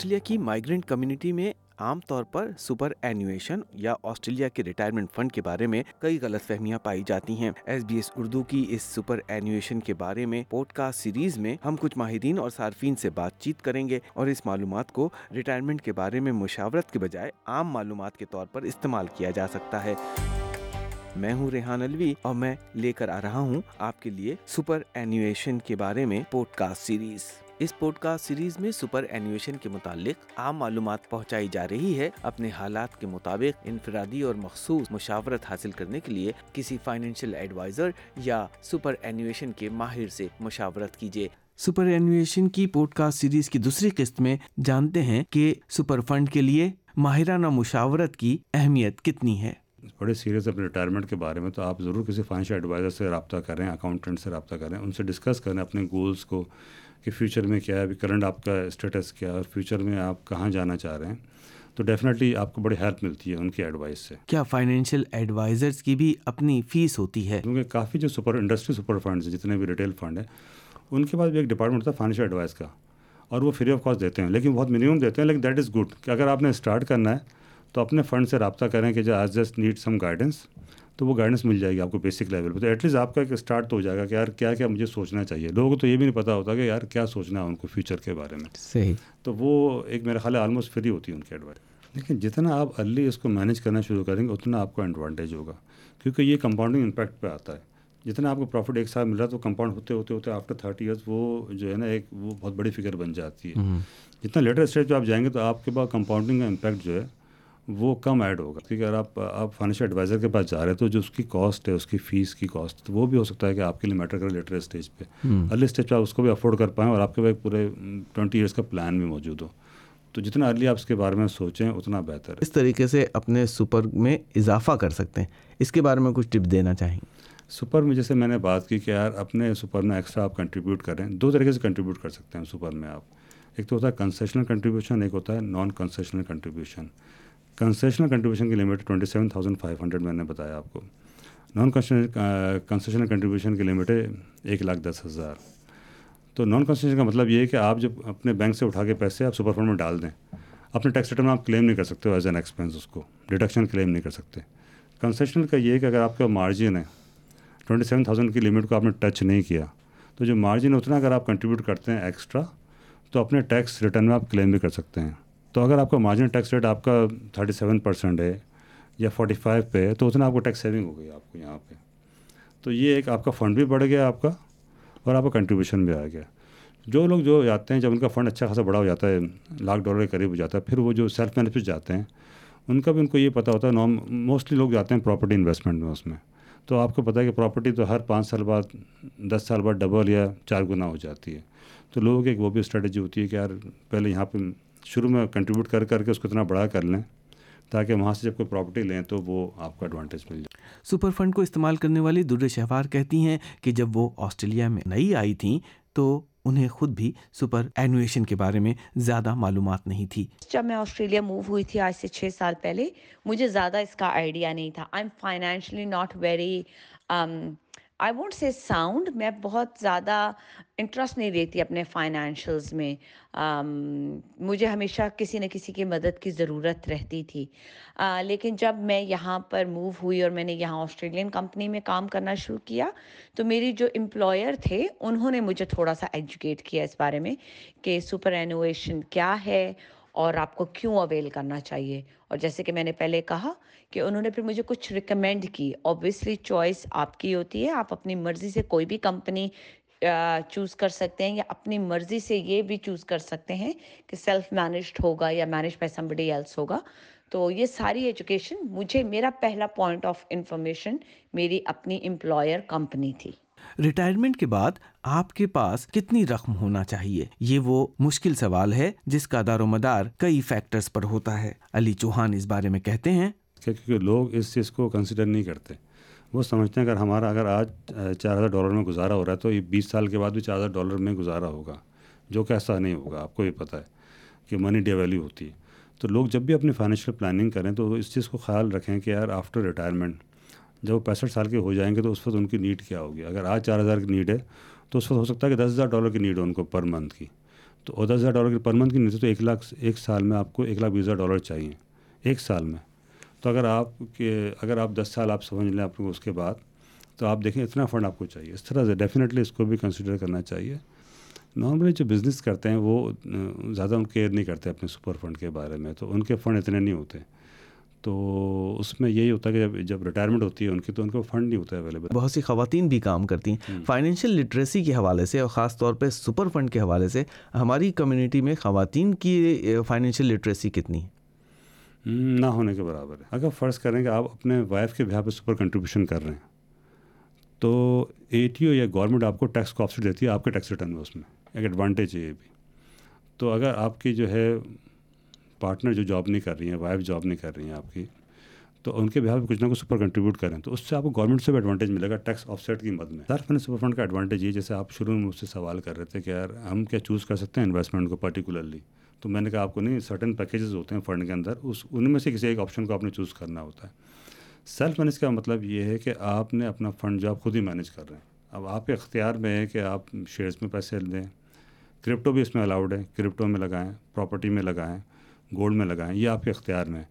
Australia کی migrant community میں عام طور پر سپر اینویشن یا آسٹریلیا کے ریٹائرمنٹ فنڈ کے بارے میں کئی غلط فہمیاں پائی جاتی ہیں۔ ایس بی ایس اردو کی اس سپر اینویشن کے بارے میں پوڈ کاسٹ سیریز میں ہم کچھ ماہرین اور صارفین سے بات چیت کریں گے اور اس معلومات کو ریٹائرمنٹ کے بارے میں مشاورت کے بجائے عام معلومات کے طور پر استعمال کیا جا سکتا ہے۔ میں ہوں ریحان الوی اور میں لے کر آ رہا ہوں آپ کے لیے سپر اینویشن کے بارے میں پوڈ کاسٹ سیریز اس پوڈ کاسٹ سیریز میں سپر اینویشن کے متعلق عام معلومات پہنچائی جا رہی ہے اپنے حالات کے مطابق انفرادی اور مخصوص مشاورت حاصل کرنے کے لیے کسی فائنینشیل ایڈوائزر یا سپر اینویشن کے ماہر سے مشاورت کیجیے سپر اینویشن کی پوڈ کاسٹ سیریز کی دوسری قسط میں جانتے ہیں کہ سپر فنڈ کے لیے ماہرانہ مشاورت کی اہمیت کتنی ہے۔ بڑے سیریس اپنے ریٹائرمنٹ کے بارے میں تو آپ ضرور کسی فائنینشیل ایڈوائزر سے رابطہ کریں اکاؤنٹنٹ سے رابطہ کریں ان سے ڈسکس کریں اپنے گولس کو کہ فیوچر میں کیا ہے؟ ابھی کرنٹ آپ کا اسٹیٹس کیا ہے اور فیوچر میں آپ کہاں جانا چاہ رہے ہیں؟ تو ڈیفینیٹلی آپ کو بڑی ہیلپ ملتی ہے ان کی ایڈوائس سے۔ کیا فائنینشیل ایڈوائزرس کی بھی اپنی فیس ہوتی ہے؟ کیونکہ کافی جو سپر انڈسٹری سپر فنڈز جتنے بھی ریٹیل فنڈ ہیں ان کے پاس بھی ایک ڈپارٹمنٹ ہوتا ہے فائنینشیل ایڈوائز کا۔ اور وہ فری آف کاسٹ دیتے ہیں لیکن بہت منیمم دیتے ہیں لیکن دیٹ از گڈ کہ اگر آپ نے اسٹارٹ کرنا ہے تو اپنے فنڈ سے رابطہ کریں کہ جو آج جسٹ نیڈ سم گائیڈنس تو وہ گائیڈنس مل جائے گی آپ کو بیسک لیول پہ۔ تو ایٹ لیسٹ آپ کا ایک اسٹارٹ تو ہو جائے گا کہ یار کیا کیا مجھے سوچنا چاہیے۔ لوگوں کو تو یہ بھی نہیں پتا ہوتا کہ یار کیا سوچنا ہے ان کو فیوچر کے بارے میں۔ صحیح۔ تو وہ ایک میرا خیال ہے آلموسٹ فری ہوتی ہے ان کی ایڈوائز لیکن جتنا آپ ارلی اس کو مینیج کرنا شروع کریں گے اتنا آپ کو ایڈوانٹیج ہوگا۔ کیونکہ یہ کمپاؤنڈنگ امپیکٹ پہ آتا ہے۔ جتنا آپ کو پروفٹ ایک سال مل رہا ہے تو کمپاؤنڈ ہوتے ہوتے ہوتے آفٹر تھرٹی ایئرس وہ جو ہے نا ایک وہ بہت بڑی فگر بن جاتی ہے۔ جتنا لیٹر اسٹیج پہ آپ جائیں گے تو آپ کے پاس کمپاؤنڈنگ کا امپیکٹ جو ہے وہ کم ایڈ ہوگا۔ کیونکہ اگر آپ آپ فائنینشیل ایڈوائزر کے پاس جا رہے ہیں تو جو اس کی کاسٹ ہے اس کی فیس کی کاسٹ تو وہ بھی ہو سکتا ہے کہ آپ کے لیے میٹر کرے لیٹر اسٹیج پہ۔ ارلی اسٹیج پہ آپ اس کو بھی افورڈ کر پائیں اور آپ کے پاس پورے ٹوئنٹی ایئرس کا پلان بھی موجود ہو۔ تو جتنا ارلی آپ اس کے بارے میں سوچیں اتنا بہتر ہے۔ اس طریقے سے اپنے سپر میں اضافہ کر سکتے ہیں۔ اس کے بارے میں کچھ ٹپ دینا چاہیں۔ سپر میں جیسے میں نے بات کی کہ یار اپنے سپر میں ایکسٹرا آپ کنٹریبیوٹ کریں۔ دو طریقے سے کنٹریبیوٹ کر سکتے ہیں سپر میں آپ۔ ایک تو ہوتا ہے کنسیشنل کنٹریبیوشن ایک ہوتا ہے non concessional contribution concessional contribution کی limit twenty seven thousand five hundred میں نے بتایا آپ کو۔ نان کنسیشنل کنٹریبیوشن کی لمٹ ہے ایک لاکھ دس ہزار۔ تو نان کنسیشن کا مطلب یہ ہے کہ آپ جب اپنے بینک سے اٹھا کے پیسے آپ سپر فنڈ میں ڈال دیں، اپنے ٹیکس ریٹرن میں آپ کلیم نہیں کر سکتے ایز این ایکسپینس اس کو ڈیڈکشن کلیم نہیں کر سکتے۔ کنسیشنل کا یہ ہے کہ اگر آپ کا مارجن ہے ٹوئنٹی سیون تھاؤزینڈ کی لمٹ کو آپ نے ٹچ نہیں کیا، تو جو مارجن اتنا اگر آپ کنٹریبیوٹ کرتے ہیں ایکسٹرا تو اپنے ٹیکس ریٹرن میں آپ کلیم بھی کر سکتے ہیں۔ تو اگر آپ کا مارجن ٹیکس ریٹ آپ کا تھرٹی سیون پرسینٹ ہے یا فورٹی فائیو پہ ہے، تو اتنا آپ کو ٹیکس سیونگ ہو گئی آپ کو یہاں پہ۔ تو یہ ایک آپ کا فنڈ بھی بڑھ گیا آپ کا اور آپ کا کنٹریبیوشن بھی آ گیا۔ جو لوگ جو جاتے ہیں، جب ان کا فنڈ اچھا خاصا بڑا ہو جاتا ہے، لاکھ ڈالر کے قریب ہو جاتا ہے، پھر وہ جو سیلف مینیفٹ جاتے ہیں، ان کا بھی ان کو یہ پتہ ہوتا ہے نام موسٹلی لوگ جاتے ہیں پراپرٹی انویسٹمنٹ میں اس میں۔ تو آپ کو پتہ ہے کہ پراپرٹی تو ہر پانچ سال بعد، دس سال بعد ڈبل یا چار گنا ہو جاتی ہے۔ تو لوگوں کی ایک وہ بھی اسٹریٹجی ہوتی ہے کہ یار پہلے یہاں پہ شروع میں کنٹریبیوٹ کر کر کے اس کو اتنا بڑا کر لیں تاکہ وہاں سے جب کوئی پراپرٹی لیں تو وہ آپ کو ایڈوانٹیج مل جائے۔ سپر فنڈ کو استعمال کرنے والی در شہوار کہتی ہیں کہ جب وہ آسٹریلیا میں نئی آئی تھیں تو انہیں خود بھی سپر اینویشن کے بارے میں زیادہ معلومات نہیں تھی۔ جب میں آسٹریلیا موو ہوئی تھی آج سے چھ سال پہلے مجھے زیادہ اس کا آئیڈیا نہیں تھا۔ I am financially not very I won't say sound میں بہت زیادہ انٹرسٹ نہیں دیتی اپنے فائنینشلز میں۔ مجھے ہمیشہ کسی نہ کسی کی مدد کی ضرورت رہتی تھی۔ لیکن جب میں یہاں پر موو ہوئی اور میں نے یہاں آسٹریلین کمپنی میں کام کرنا شروع کیا، تو میری جو امپلائر تھے، انہوں نے مجھے تھوڑا سا ایجوکیٹ کیا اس بارے میں کہ سپر اینویشن کیا ہے اور آپ کو کیوں اویل کرنا چاہیے؟ اور جیسے کہ میں نے پہلے کہا کہ انہوں نے پھر مجھے کچھ ریکمینڈ کی۔ اوبویسلی چوائس آپ کی ہوتی ہے، آپ اپنی مرضی سے کوئی بھی کمپنی چوز کر سکتے ہیں یا اپنی مرضی سے یہ بھی چوز کر سکتے ہیں کہ سیلف مینجڈ ہوگا یا مینج بائی سمبڈی ایلس ہوگا۔ تو یہ ساری ایجوکیشن مجھے میرا پہلا پوائنٹ آف انفارمیشن میری اپنی امپلائر کمپنی تھی۔ ریٹائرمنٹ کے بعد آپ کے پاس کتنی رقم ہونا چاہیے؟ یہ وہ مشکل سوال ہے جس کا دار و مدار کئی فیکٹرز پر ہوتا ہے۔ علی چوہان اس بارے میں کہتے ہیں کیونکہ لوگ اس چیز کو کنسیڈر نہیں کرتے۔ وہ سمجھتے ہیں اگر ہمارا اگر آج چار ہزار ڈالر میں گزارا ہو رہا ہے تو یہ بیس سال کے بعد بھی چار ہزار ڈالر میں گزارا ہوگا، جو کہ ایسا نہیں ہوگا، آپ کو یہ پتہ ہے کہ منی ڈے ویلیو ہوتی ہے۔ تو لوگ جب بھی اپنی فائنینشیل پلاننگ کریں تو اس چیز کو خیال رکھیں کہ یار آفٹر ریٹائرمنٹ جب وہ پینسٹھ سال کے ہو جائیں گے تو اس وقت ان کی نیڈ کیا ہوگی؟ اگر آج چار ہزار کی نیڈ ہے تو اس وقت ہو سکتا ہے کہ دس ہزار ڈالر کی نیڈ ہو ان کو پر منتھ کی۔ تو دس ہزار ڈالر کی پر منتھ کی نہیں تو ایک لاکھ، ایک سال میں آپ کو ایک لاکھ بیس ہزار ڈالر چاہیے، ایک سال میں۔ تو اگر آپ کے، اگر آپ دس سال آپ سمجھ لیں آپ کو اس کے بعد، تو آپ دیکھیں اتنا فنڈ آپ کو چاہیے۔ اس طرح سے ڈیفینیٹلی اس کو بھی کنسیڈر کرنا چاہیے۔ نارملی جو بزنس کرتے ہیں وہ زیادہ ان کیئر نہیں کرتے اپنے سپر فنڈ کے بارے میں، تو ان کے فنڈ اتنے نہیں ہوتے۔ تو اس میں یہی ہوتا ہے کہ جب جب ریٹائرمنٹ ہوتی ہے ان کی تو ان کو فنڈ نہیں ہوتا ہے اویلیبل بہت سی خواتین بھی کام کرتی ہیں فائنینشیل لٹریسی کے حوالے سے اور خاص طور پہ سپر فنڈ کے حوالے سے ہماری کمیونٹی میں خواتین کی فائنینشیل لٹریسی کتنی نہ ہونے کے برابر ہے۔ اگر فرض کریں کہ آپ اپنے وائف کے بیاہ پہ سپر کنٹریبیوشن کر رہے ہیں تو اے ٹی او یا گورنمنٹ آپ کو ٹیکس کو آفسٹ دیتی ہے آپ کے ٹیکس ریٹرن میں اس میں ایک ایڈوانٹیج ہے یہ بھی۔ تو اگر آپ کی جو ہے پارٹنر جو جاب نہیں کر رہی ہیں وائف جاب نہیں کر رہی ہیں آپ کی، تو ان کے بہار کچھ نہ کچھ سپر کنٹریبیوٹ کریں، تو اس سے آپ کو گورنمنٹ سے بھی ایڈوانٹیج ملے گا ٹیکس آف سیٹ کی مد میں۔ سر فنڈ سپر فنڈ کا ایڈوانٹیج یہ جیسے آپ شروع میں مجھ سے سوال کر رہے تھے کہ یار ہم کیا چوز کر سکتے ہیں انویسٹمنٹ کو پرٹیکولرلی تو میں نے کہا آپ کو نہیں سرٹن پیکیجز ہوتے ہیں فنڈ کے اندر، اس ان میں سے کسی ایک آپشن کو آپ نے چوز کرنا ہوتا ہے۔ سیلف مینیج کا مطلب یہ ہے کہ آپ نے اپنا فنڈ جو آپ خود ہی مینیج کر رہے ہیں۔ اب آپ کے اختیار میں ہے کہ آپ شیئرس میں پیسے دیں کرپٹو بھی اس میں الاؤڈ ہے کرپٹو میں لگائیں پراپرٹی میں لگائیں۔ گولڈ میں لگائیں، یہ آپ کے اختیار میں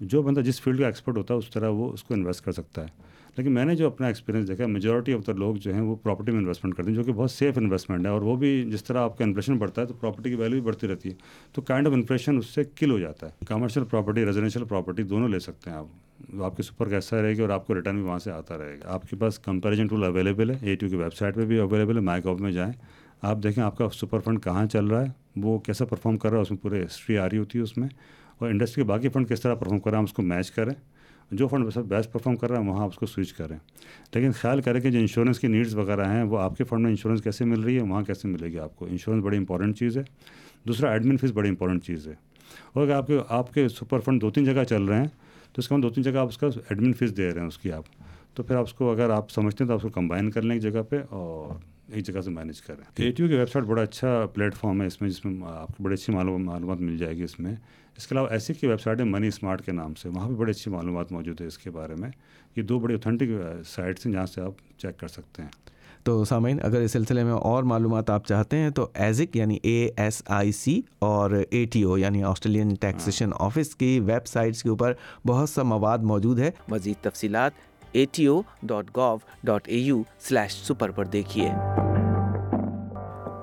جو بندہ جس فیلڈ کا ایکسپرٹ ہوتا ہے، اس طرح وہ اس کو انویسٹ کر سکتا ہے۔ لیکن میں نے جو اپنا ایکسپیرینس دیکھا ہے میجورٹی آف دا لوگ جو ہیں وہ پراپرٹی میں انویسٹمنٹ کرتے ہیں، جو کہ بہت سیف انویسٹمنٹ ہے اور وہ بھی جس طرح آپ کا انفلیشن بڑھتا ہے، تو پراپرٹی کی ویلیو بھی بڑھتی رہتی ہے۔ تو کائنڈ آف انفلیشن اس سے کل ہو جاتا ہے۔ کمرشل پراپرٹی ریزیڈینشیل پراپرٹی دونوں لے سکتے ہیں آپ۔ آپ کی سپر کیسا رہے گی اور آپ کو ریٹرن بھی وہاں سے آتا رہے گا۔ آپ کے پاس کمپیریزن ٹول اویلیبل ہے اے ٹی کی ویب سائٹ پہ بھی اویلیبل ہے مائی گاؤ میں جائیں۔ آپ دیکھیں آپ کا سپر فنڈ کہاں چل رہا ہے، وہ کیسا پرفارم کر رہا ہے، اس میں پورے ہسٹری آ رہی ہوتی ہے اس میں۔ اور انڈسٹری کے باقی فنڈ کس طرح پرفارم کر رہا ہے ہم اس کو میچ کریں۔ جو فنڈ بیسٹ پرفارم کر رہا ہے، وہاں آپ اس کو سوئچ کریں۔ لیکن خیال کریں کہ جو انشورنس کی نیڈس وغیرہ ہیں، وہ آپ کے فنڈ میں انشورنس کیسے مل رہی ہے، وہاں کیسے ملے گی آپ کو۔ انشورنس بڑی امپورٹنٹ چیز ہے۔ دوسرا ایڈمن فیس بڑی امپورٹنٹ چیز ہے۔ اور اگر آپ کے آپ کے سپر فنڈ دو تین جگہ چل رہے ہیں، تو اس کا دو تین جگہ آپ اس کا ایڈمن فیس دے رہے ہیں اس کی آپ۔ تو پھر آپ اس کو اگر آپ سمجھتے ہیں، تو آپ اس کو کمبائن کر لیں ایک جگہ پہ اور ایک جگہ سے مینیج کریں۔ اے ٹی یو کی ویب سائٹ بڑا اچھا پلیٹ فارم ہے اس میں جس میں آپ کو بڑی اچھی معلومات مل جائے گی اس میں۔ اس کے علاوہ ایسی کی ویب سائٹ ہے منی اسمارٹ کے نام سے وہاں بھی بڑی اچھی معلومات موجود ہے اس کے بارے میں۔ یہ دو بڑی اوتھینٹک سائٹس ہیں جہاں سے آپ چیک کر سکتے ہیں۔ تو سامعین اگر اس سلسلے میں اور معلومات آپ چاہتے ہیں تو ایزک یعنی اے ایس آئی سی اور اے ٹی او یعنی آسٹریلین ٹیکسیشن آفس کی ویب سائٹس کے اوپر بہت سا مواد موجود ہے۔ مزید تفصیلات A T O dot gov dot A U slash super پر دیکھیے۔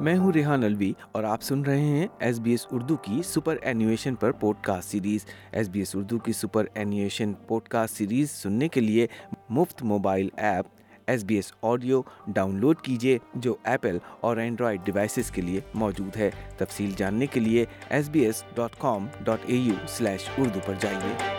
میں ہوں ریحان الوی اور آپ سن رہے ہیں ایس بی ایس اردو کی سپر اینیویشن پر podcast series. S B S Urdu کی superannuation podcast series سننے کے لیے مفت mobile app S B S audio download کیجیے، جو ایپل اور اینڈرائڈ ڈیوائسیز کے لیے موجود ہے۔ تفصیل جاننے کے لیے S B S dot com dot A U slash Urdu پر جائیے۔